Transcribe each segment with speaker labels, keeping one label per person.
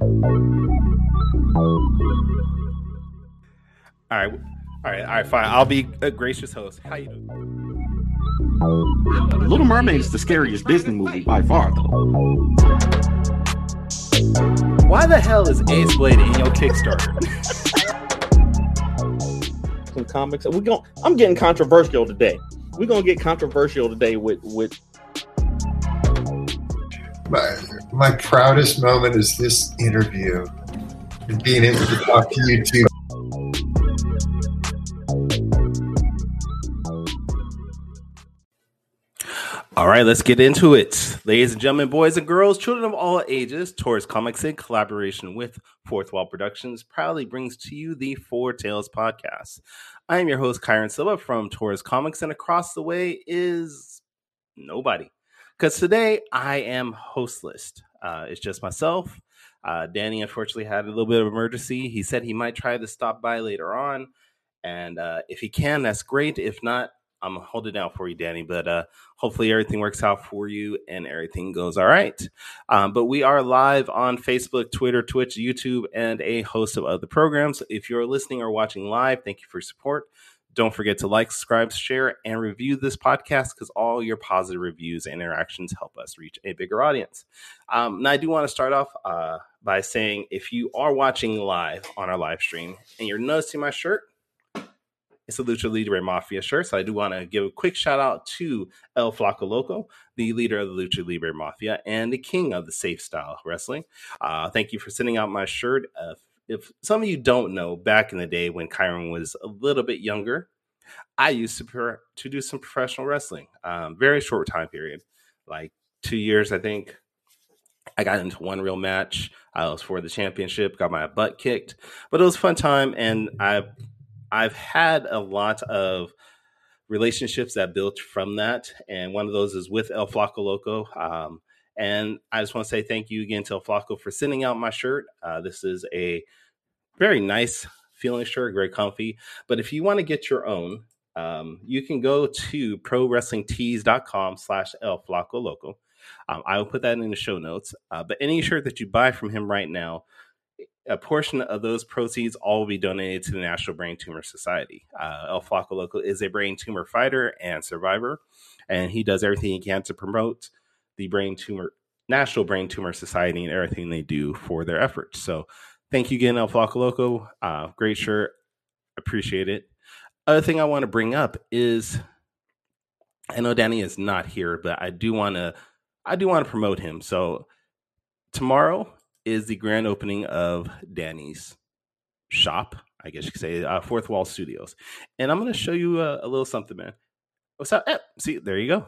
Speaker 1: All right, all right, all right, fine. I'll be a gracious host. How you doing?
Speaker 2: Little Mermaid is the scariest Disney movie by far, though.
Speaker 1: Why the hell is Ace Blade in your Kickstarter?
Speaker 2: Some comics. We going I'm getting controversial today. We're gonna get controversial today with with.
Speaker 3: My, my proudest moment is this interview and being able to talk to you two
Speaker 1: All right, let's get into it. Ladies and gentlemen, boys and girls, children of all ages, Taurus Comics in collaboration with Fourth Wall Productions proudly brings to you the Four Tales podcast. I am your host, Kyrun Silva from Taurus Comics, and across the way is nobody. Because today I am hostless. Uh, it's just myself. Uh, Danny unfortunately had a little bit of emergency. He said he might try to stop by later on. And uh, if he can, that's great. If not, I'm gonna hold it down for you, Danny. But uh, hopefully everything works out for you and everything goes all right. Um, but we are live on Facebook, Twitter, Twitch, YouTube, and a host of other programs. If you're listening or watching live, thank you for your support. Don't forget to like, subscribe, share, and review this podcast because all your positive reviews and interactions help us reach a bigger audience. Um, now, I do want to start off uh, by saying if you are watching live on our live stream and you're noticing my shirt, it's a Lucha Libre Mafia shirt. So I do want to give a quick shout out to El Flaco Loco, the leader of the Lucha Libre Mafia and the king of the safe style wrestling. Uh, thank you for sending out my shirt. Uh, if some of you don't know, back in the day when Kyrun was a little bit younger, I used to to do some professional wrestling. Um, very short time period, like two years, I think. I got into one real match. I was for the championship, got my butt kicked, but it was fun time, and I I've had a lot of relationships that built from that, and one of those is with El Flaco Loco. Um, and I just want to say thank you again to El Flaco for sending out my shirt. Uh, this is a very nice feeling shirt, very comfy. But if you want to get your own, um, you can go to prowrestlingtees.com slash El Flaco Loco. Um, I will put that in the show notes. Uh, but any shirt that you buy from him right now, a portion of those proceeds all will be donated to the National Brain Tumor Society. Uh, El Flaco Loco is a brain tumor fighter and survivor, and he does everything he can to promote the brain tumor National Brain Tumor Society and everything they do for their efforts. So, thank you again, El Flaco Loco. Uh, great shirt, appreciate it. Other thing I want to bring up is, I know Danny is not here, but I do want to, I do want to promote him. So tomorrow is the grand opening of Danny's shop, I guess you could say, uh, Fourth Wall Studios. And I'm going to show you a, a, little something, man. What's up? Eh, see, there you go.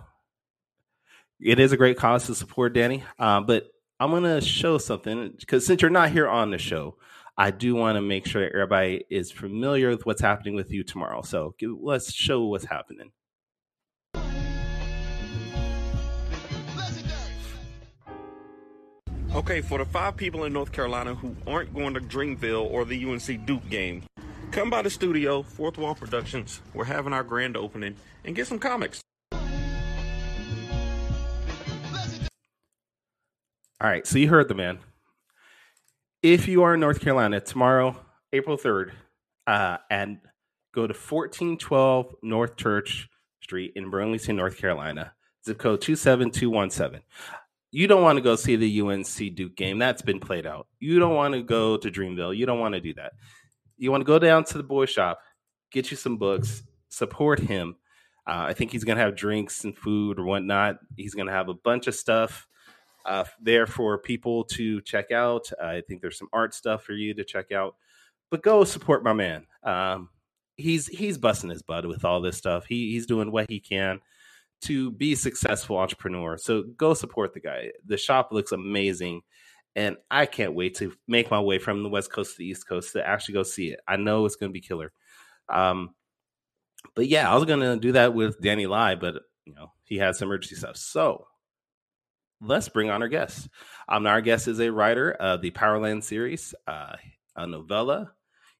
Speaker 1: It is a great cause to support Danny, uh, but I'm to show something because since you're not here on the show, I do want to make sure everybody is familiar with what's happening with you tomorrow. So let's show what's happening.
Speaker 4: Okay, for the five people in North Carolina who aren't going to Dreamville or the UNC Duke game, come by the studio, Fourth Wall Productions. We're having our grand opening and get some comics.
Speaker 1: All right, so you heard the man. If you are in North Carolina tomorrow, April 3rd, uh, and go to 1412 North Church Street in Burlington, North Carolina, zip code 27217 you don't want to go see the UNC Duke game. That's been played out. You don't want to go to Dreamville. You don't want to do that. You want to go down to the boy shop, get you some books, support him. Uh, I think he's going to have drinks and food or whatnot. He's going to have a bunch of stuff uh, there for people to check out. Uh, I think there's some art stuff for you to check out. But go support my man. Um, he's he's busting his butt with all this stuff. He he's doing what he can to be successful entrepreneur. So go support the guy. The shop looks amazing. And I can't wait to make my way from the West Coast to the East Coast to actually go see it. I know it's going to be killer. Um, but yeah, I was going to do that with Danny Lai, but you know he had some emergency stuff. So let's bring on our guest. Um, our guest is a writer of the Powerland series, uh, a novella.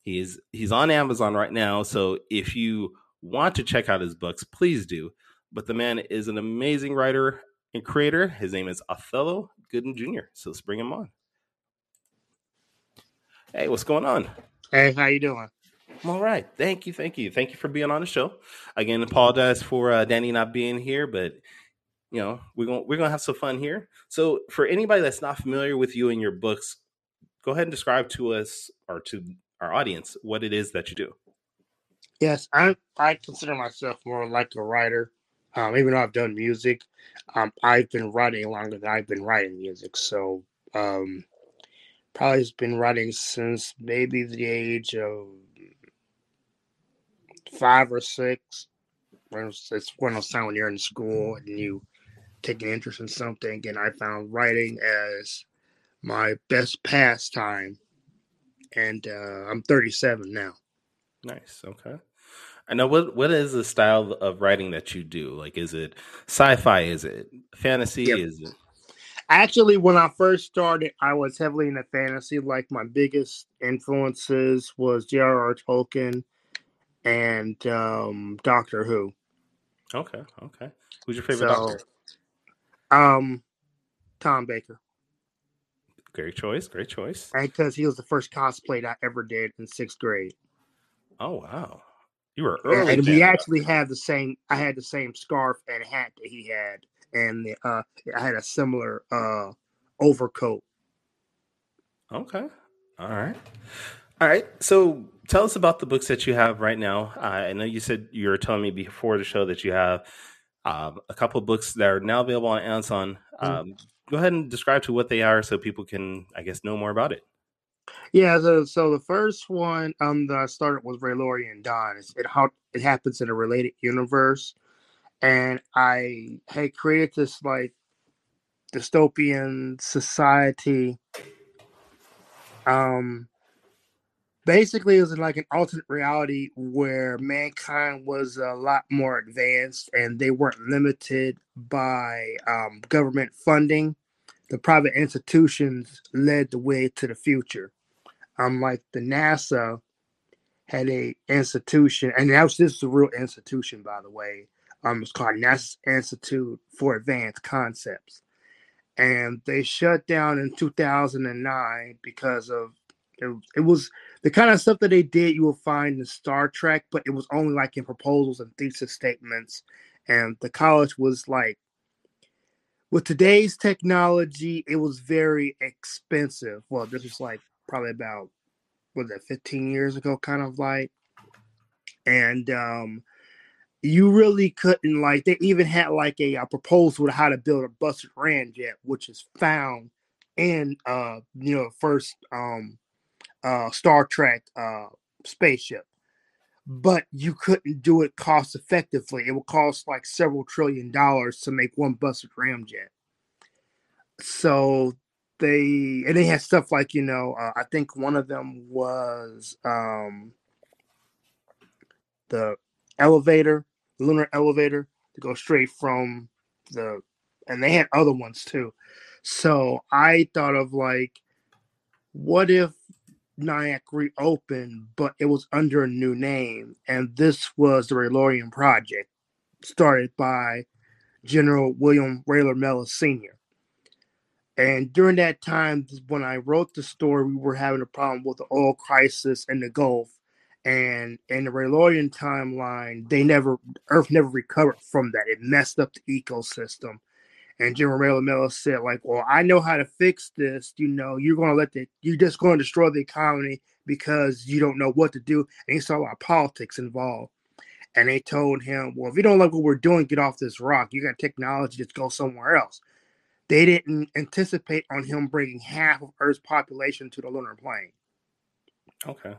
Speaker 1: He's he's on Amazon right now. So if you want to check out his books, please do but the man is an amazing writer and creator. His name is Othello Gooden Jr. So let's bring him on. Hey, what's going on?
Speaker 5: Hey, how you doing?
Speaker 1: I'm all right. Thank you, thank you, thank you for being on the show. Again, apologize for uh, Danny not being here, but you know we're gonna we're gonna have some fun here. So, for anybody that's not familiar with you and your books, go ahead and describe to us or to our audience what it is that you do.
Speaker 5: Yes, I I consider myself more like a writer. Um, even though I've done music, um, I've been writing longer than I've been writing music. So um, probably has been writing since maybe the age of five or six. When it's, it's one of those times when you're in school and you take an interest in something, and I found writing as my best pastime. And uh, I'm 37 now.
Speaker 1: Nice. Okay. I know what what is the style of writing that you do? Like, is it sci-fi? Is it fantasy?
Speaker 5: Yep.
Speaker 1: Is it
Speaker 5: Actually, when I first started, I was heavily into fantasy. Like my biggest influences was J.R.R. Tolkien and um, Doctor Who.
Speaker 1: okay? Okay. Who's your favorite
Speaker 5: So,
Speaker 1: doctor?
Speaker 5: Um, Tom Baker,
Speaker 1: Great choice. Great choice.
Speaker 5: because he was the first cosplay that I ever did in sixth grade.
Speaker 1: Oh wow, you were early.
Speaker 5: and we actually had the same. I had the same scarf and hat that he had, and the, uh, I had a similar uh overcoat.
Speaker 1: Okay. All right. All right. So tell us about the books that you have right now. Uh, I know you said you were telling me before the show that you have um, a couple of books that are now available on Amazon. Um, go ahead and describe to what they are so people can, I guess, know more about it.
Speaker 5: Yeah, so, so the first one um that I started was Raylorian Dawn. It's, it how it happens in a related universe, and I had created this like dystopian society. Um, basically, it was like an alternate reality where mankind was a lot more advanced, and they weren't limited by um, government funding. The private institutions led the way to the future um like the NASA had a institution, and that was this is a real institution, by the way. Um, it's called NASA Institute for Advanced Concepts, and they shut down in 2009 because of it, it was the kind of stuff that they did you will find in Star Trek, but it was only like in proposals and thesis statements, and the college was like. With today's technology, it was very expensive. Well, this was like probably about was that 15 years ago kind of like and um you really couldn't like they even had like a, a proposal to how to build a Bussard ramjet which is found in uh you know first um uh star trek uh spaceship but you couldn't do it cost effectively. It would cost like several trillion dollars to make one Bussard ramjet. So they and they had stuff like you know uh, i think one of them was um the elevator lunar elevator to go straight from the and they had other ones too. So i thought of like what if NIAC reopened but it was under a new name and this was the raylorian project started by general william rayler mellis sr and during that time, when I wrote the story, we were having a problem with the oil crisis in the Gulf. And in the Raylorian timeline, they never Earth never recovered from that. It messed up the ecosystem. And General Rayler Miller said, like, well, I know how to fix this. You know, you're gonna let the you're just gonna destroy the economy because you don't know what to do. And he saw a lot of politics involved. And they told him, well, if you don't like what we're doing, get off this rock. You got technology, just go somewhere else they didn't anticipate on him bringing half of Earth's population to the lunar plane.
Speaker 1: Okay.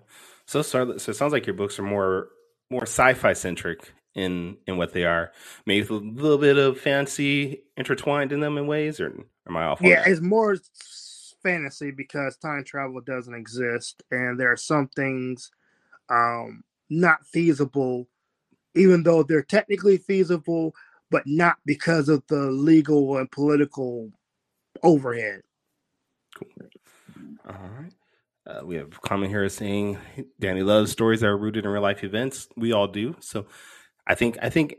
Speaker 1: So so it sounds like your books are more more sci-fi centric in in what they are. Maybe with a little bit of fancy intertwined in them in ways, or am I off?
Speaker 5: Yeah, it's more fantasy because time travel doesn't exist, and there are some things um, not feasible, even though they're technically feasible, but not because of the legal and political overhead.
Speaker 1: All right. Uh, we have a comment here saying Danny loves stories that are rooted in real life events. We all do. So, I think I think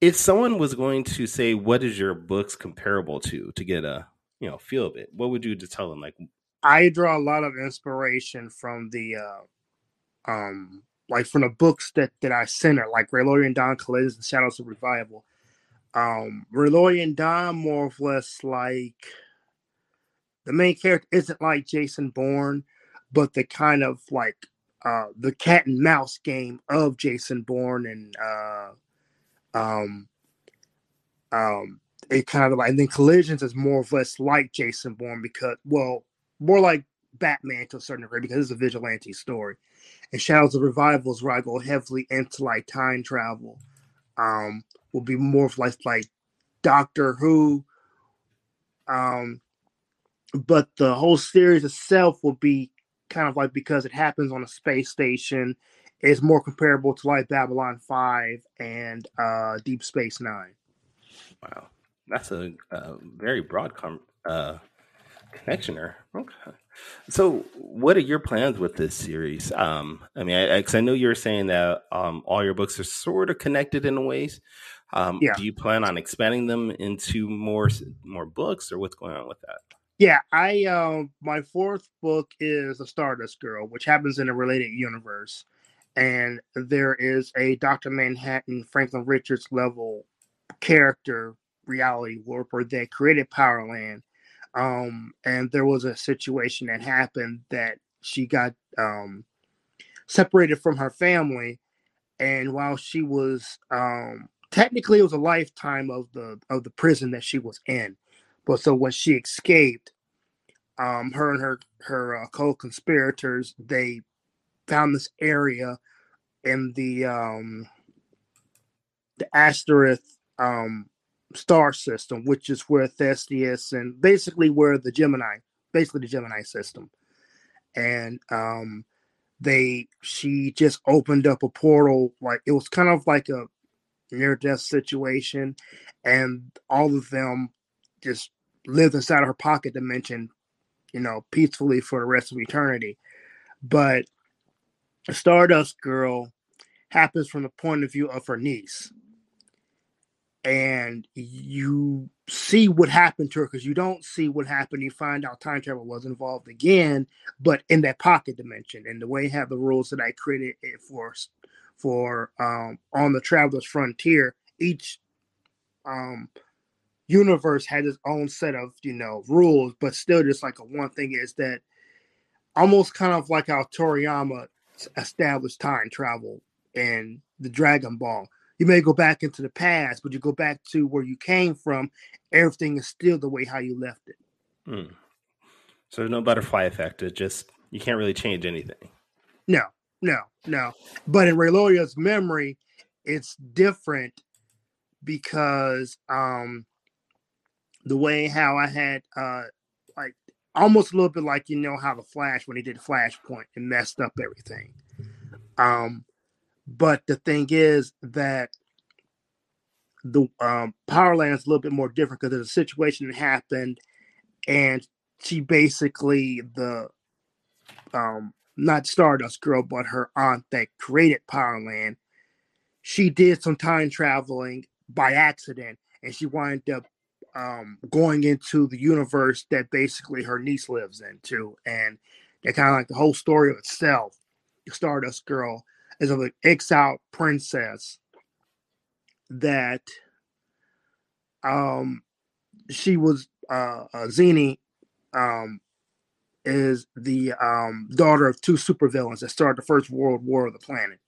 Speaker 1: if someone was going to say, "What is your books comparable to?" to get a you know feel of it, what would you to tell them? Like,
Speaker 5: I draw a lot of inspiration from the uh um like from the books that that I center, like Raylorian Dawn Collisions and Shadows of Revival. Um Raylorian Dawn more or less like the main character isn't like Jason Bourne, but the kind of like uh the cat and mouse game of Jason Bourne and uh um um it kind of like and then collisions is more or less like Jason Bourne because well more like Batman to a certain degree because it's a vigilante story. And Shadows of Revivals where I go heavily into like time travel. Um will be more of like like Doctor Who. Um but the whole series itself will be kind of like because it happens on a space station is more comparable to like Babylon 5 and uh Deep Space 9.
Speaker 1: Wow. That's a, a very broad com- uh, connection there. Okay. So, what are your plans with this series? Um, I mean, I, I, I know you were saying that um, all your books are sort of connected in ways. Um,
Speaker 5: Yeah.
Speaker 1: Do you plan on expanding them into more more books, or what's going on with that?
Speaker 5: Yeah, I um my fourth book is The Stardust Girl, which happens in a related universe. And there is a Dr. Manhattan, Franklin Richards level character reality warper that created Powerland. Um, and there was a situation that happened that she got um separated from her family. And while she was um technically it was a lifetime of the of the prison that she was in. But so when she escaped, um, her and her her uh, co-conspirators they found this area in the um, the Asterith um, star system, which is where Theseus and basically where the Gemini, basically the Gemini system, and um, they she just opened up a portal like it was kind of like a near death situation, and all of them just lived inside of her pocket dimension, you know, peacefully for the rest of eternity. But Stardust Girl happens from the point of view of her niece. And you see what happened to her because you don't see what happened. You find out time travel was involved again, but in that pocket dimension. And the way I have the rules that I created for for um, on the Traveler's Frontier, each um, universe had its own set of you know rules, but still just like a one thing is that almost kind of like how Toriyama established time travel in the Dragon Ball. You may go back into the past, but you go back to where you came from. Everything is still the way how you left it.
Speaker 1: Hmm. So there's no butterfly effect. It just you can't really change anything.
Speaker 5: No, no, no. But in Rayloria's memory, it's different because um the way how I had uh like almost a little bit like you know how the Flash when he did Flashpoint and messed up everything. Um but the thing is that the um Powerland is a little bit more different because there's a situation that happened and she basically the um not Stardust Girl, but her aunt that created Powerland, she did some time traveling by accident and she wound up um, going into the universe that basically her niece lives into. And that kind of like the whole story of itself. The Stardust Girl is of an exiled princess that um she was uh, uh Zeni um is the um, daughter of two supervillains that started the first world war of the planet.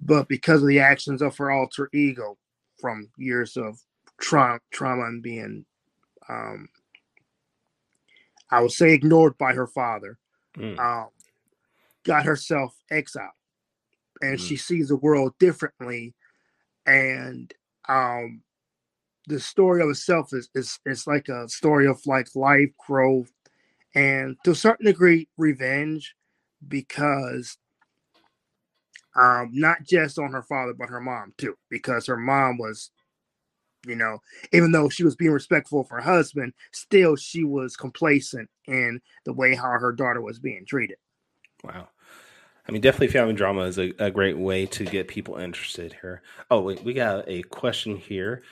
Speaker 5: But because of the actions of her alter ego from years of trauma, trauma and being, um, I would say, ignored by her father,
Speaker 1: Mm.
Speaker 5: um, got herself exiled, and
Speaker 1: Mm.
Speaker 5: she sees the world differently. And um, the story of itself is is is like a story of like life growth and to a certain degree revenge because um not just on her father but her mom too because her mom was you know even though she was being respectful of her husband still she was complacent in the way how her daughter was being treated
Speaker 1: Wow. I mean, definitely family drama is a, a great way to get people interested here. Oh, wait, we got a question here.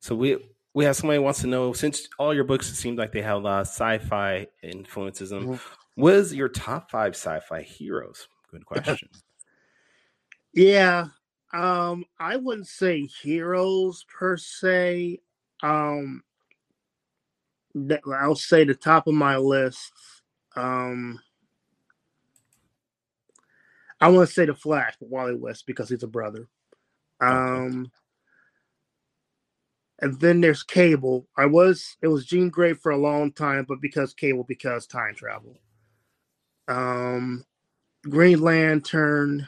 Speaker 1: So we we have somebody who wants to know since all your books seem like they have a lot of sci-fi influences in them,
Speaker 5: Mhm.
Speaker 1: what is your top five sci-fi heroes? Good question.
Speaker 5: Yeah. Um, I wouldn't say heroes per se. Um that, I'll say the top of my list. Um I want to say the Flash, but Wally West because he's a brother. Um and then there's Cable. I was it was Jean Grey for a long time, but because Cable because time travel. Um Green Lantern.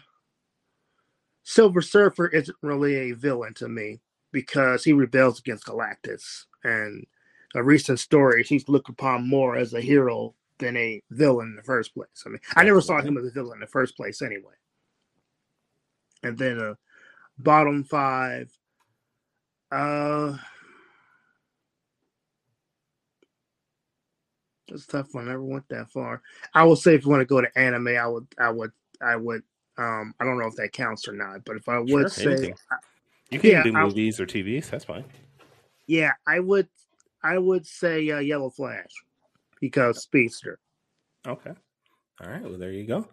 Speaker 5: Silver Surfer isn't really a villain to me because he rebels against Galactus. And a recent story, he's looked upon more as a hero than a villain in the first place. I mean, I never saw him as a villain in the first place anyway. And then uh, bottom five. Uh, that's a tough one. I never went that far. I would say if you want to go to anime, I would, I would, I would um, I don't know if that counts or not, but if I would
Speaker 1: Sure,
Speaker 5: say,
Speaker 1: anything. You can
Speaker 5: Yeah,
Speaker 1: do
Speaker 5: I'll-
Speaker 1: movies or TVs. That's fine.
Speaker 5: yeah, I would, I would say uh, Yellow Flash because Speedster.
Speaker 1: Okay. All right. Well, there you go.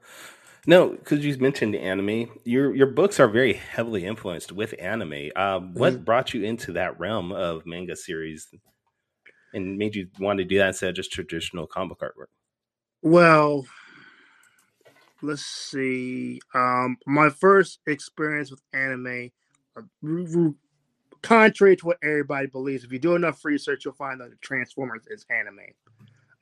Speaker 1: No, because you mentioned anime, your your books are very heavily influenced with anime. Um, what
Speaker 5: Mm-hmm.
Speaker 1: brought you into that realm of manga series, and made you want to do that instead of just traditional comic artwork?
Speaker 5: Well, let's see. Um, my first experience with anime, uh, contrary to what everybody believes, if you do enough research, you'll find that Transformers is anime.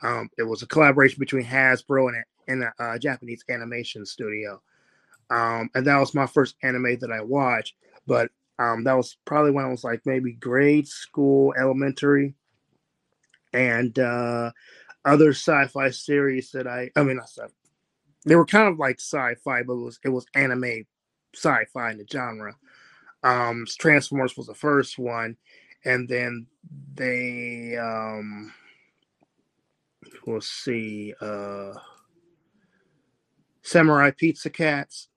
Speaker 5: Um, it was a collaboration between Hasbro and a, and a uh, Japanese animation studio. Um, and that was my first anime that I watched. But um, that was probably when I was like maybe grade school, elementary, and uh, other sci-fi series that I, I mean, not sci- they were kind of like sci-fi, but it was it was anime sci-fi in the genre. Um, Transformers was the first one, and then they um, we'll see, uh, Samurai Pizza Cats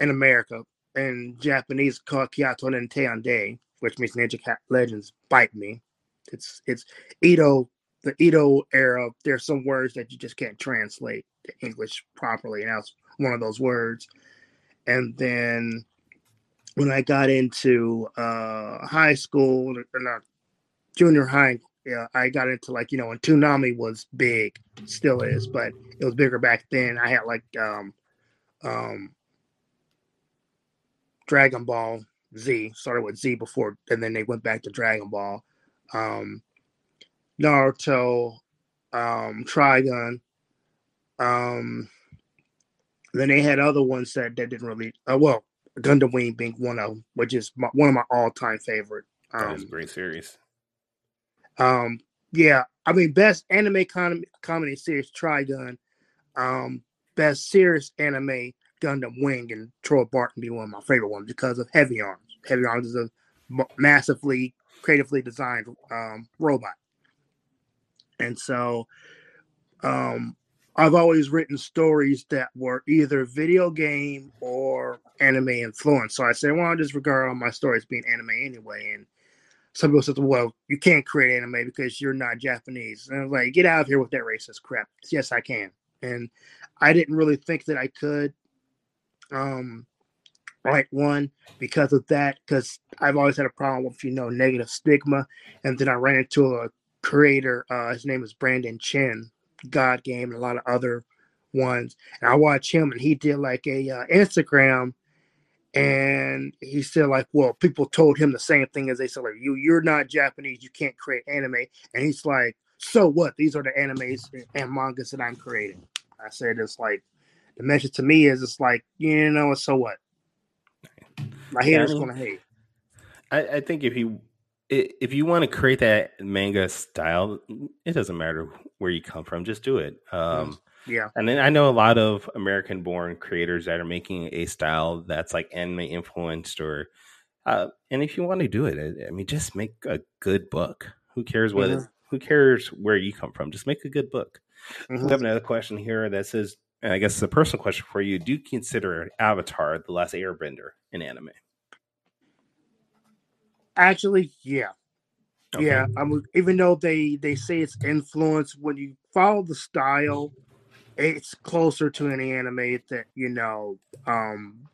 Speaker 5: in America. In Japanese, called Kyoto which means Ninja Cat Legends Bite Me. It's it's Edo, the Edo era. There's some words that you just can't translate English properly, and that's one of those words. And then when I got into uh, high school, or not junior high, yeah, I got into like you know when Toonami was big, still is, but it was bigger back then. I had like um, um, Dragon Ball Z started with Z before, and then they went back to Dragon Ball. Um, Naruto, um, Trigun. Um, then they had other ones that, that didn't really. Uh, well, Gundam Wing being one of them, which is my, one of my all time favorite.
Speaker 1: That is a
Speaker 5: Um,
Speaker 1: great series.
Speaker 5: um, yeah, I mean, best anime com- comedy series Trigun. Um, best serious anime Gundam Wing and Trowa Barton be one of my favorite ones because of Heavy Arms. Heavy Arms is a m- massively creatively designed um, robot, and so um, I've always written stories that were either video game or anime influenced. So I said, well, I'll just regard all my stories being anime anyway. And some people said, well, you can't create anime because you're not Japanese. And I was like, get out of here with that racist crap. Yes, I can. And I didn't really think that I could. Um, like one because of that, because I've always had a problem with you know negative stigma, and then I ran into a creator. Uh, his name is Brandon Chen, God Game, and a lot of other ones. And I watched him, and he did like a uh, Instagram, and he said like, well, people told him the same thing as they said like, you you're not Japanese, you can't create anime, and he's like, so what? These are the animes and mangas that I'm creating. I said it's like the message to me is it's like you know so what. My
Speaker 1: Yeah, I
Speaker 5: haters
Speaker 1: mean-
Speaker 5: gonna hate.
Speaker 1: I, I think if i- if you want to create that manga style, it doesn't matter where you come from. Just do it. Um,
Speaker 5: Yeah,
Speaker 1: And then I know a lot of American born creators that are making a style that's like anime influenced or uh, and if you want to do it, I, mean just make a good book. Who cares what it, who cares where you come from? Just make a good book.
Speaker 5: Mhm.
Speaker 1: We have another question here that says and I guess it's a personal question for you. Do you consider Avatar the last airbender in anime?
Speaker 5: Actually, yeah. Okay. Yeah, I'm, even though they they say it's influence, when you follow the style, it's closer to an anime that you know, um,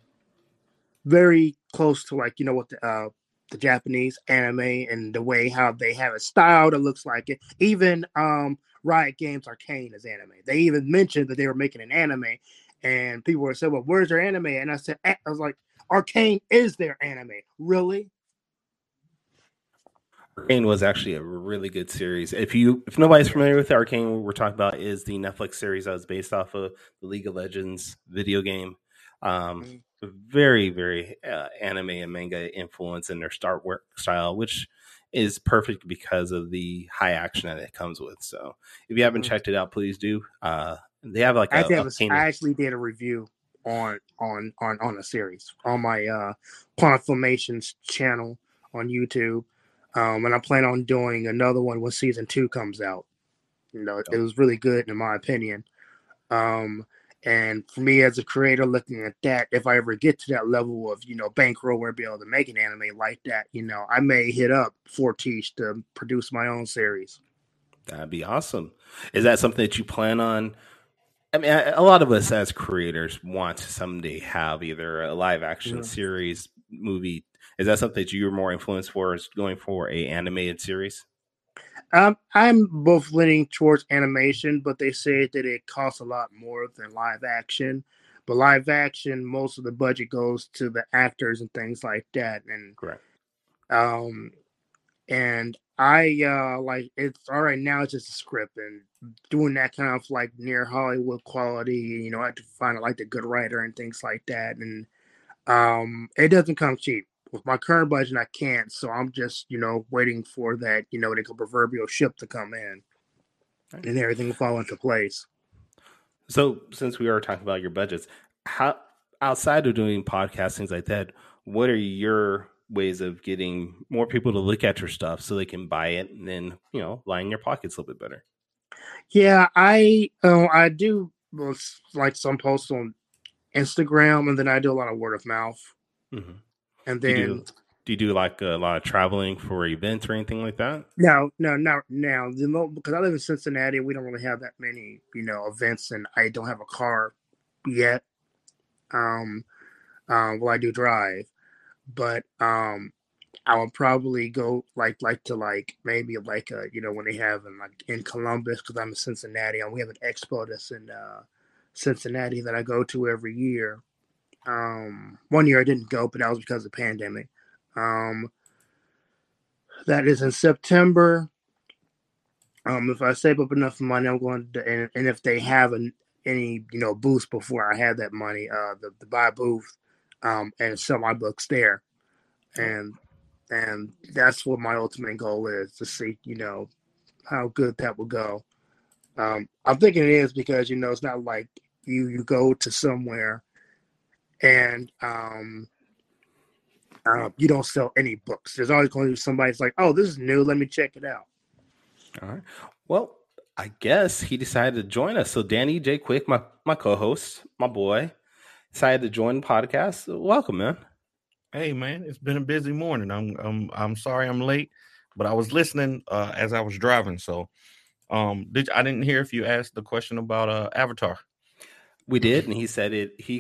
Speaker 5: very close to like you know what the uh, the Japanese anime and the way how they have a style that looks like it. Even um, Riot Games Arcane is anime. They even mentioned that they were making an anime, and people were saying, "Well, where's their anime?" And I said, I was like, "Arcane is their anime." Really?
Speaker 1: Arcane was actually a really good series. If you if nobody's familiar with Arcane, what we're talking about is the Netflix series that was based off of the League of Legends video game. Um, mm-hmm. Very very uh, anime and manga influence in their start work style, which is perfect because of the high action that it comes with. So if you haven't mm-hmm. checked it out, please do. Uh, they have like
Speaker 5: I,
Speaker 1: a, a
Speaker 5: I actually did a review on on on on a series on my uh Quantifimations channel on YouTube um, and I plan on doing another one when season two comes out. You know, it was really good in my opinion. Um, and for me as a creator, looking at that, if I ever get to that level of, you know, bankroll where I'll be able to make an anime like that, you know, I may hit up Fortiche to produce my own series.
Speaker 1: That'd be awesome. Is that something that you plan on? I mean, a lot of us as creators want to someday have either a live action yeah. series, movie, is that something that you're more influenced for? Is going for a animated series?
Speaker 5: Um, I'm both leaning towards animation, but they say that it costs a lot more than live action. But live action, most of the budget goes to the actors and things like that. And
Speaker 1: correct.
Speaker 5: Um, and I uh like it's all right now. It's just a script and doing that kind of like near Hollywood quality. You know, I have to find like a good writer and things like that. And um, it doesn't come cheap with my current budget, I can't. So I'm just, you know, waiting for that, you know, the proverbial ship to come in and everything will fall into place.
Speaker 1: So since we are talking about your budgets, how outside of doing podcasts, things like that, what are your ways of getting more people to look at your stuff so they can buy it and then, you know, line your pockets a little bit better?
Speaker 5: Yeah, I uh, I do like some posts on Instagram and then I do a lot of word of mouth. Mm-hmm. And then
Speaker 1: do you, do, do you do like a lot of traveling for events or anything like that?
Speaker 5: No, no, not now. Because I live in Cincinnati, we don't really have that many, you know, events, and I don't have a car yet. Um, um, well, I do drive, but um, I would probably go like like to like maybe like a you know when they have in like in Columbus because I'm in Cincinnati and we have an expo that's in uh, Cincinnati that I go to every year. Um, one year I didn't go, but that was because of the pandemic. Um, that is in September. Um, if I save up enough money, I'm going to, and, and if they have an, any, you know, boost before I have that money, uh, the, the buy booth, um, and sell my books there. And, and that's what my ultimate goal is to see, you know, how good that will go. Um, I'm thinking it is because, you know, it's not like you, you go to somewhere and um, uh, you don't sell any books. There's always going to be somebody's like, "Oh, this is new. Let me check it out."
Speaker 1: All right. Well, I guess he decided to join us. So Danny J. Quick, my my co-host, my boy, decided to join the podcast. Welcome, man.
Speaker 6: Hey, man. It's been a busy morning. I'm I'm I'm sorry I'm late, but I was listening uh, as I was driving. So, um, did I didn't hear if you asked the question about uh Avatar.
Speaker 1: We did, and he said it. He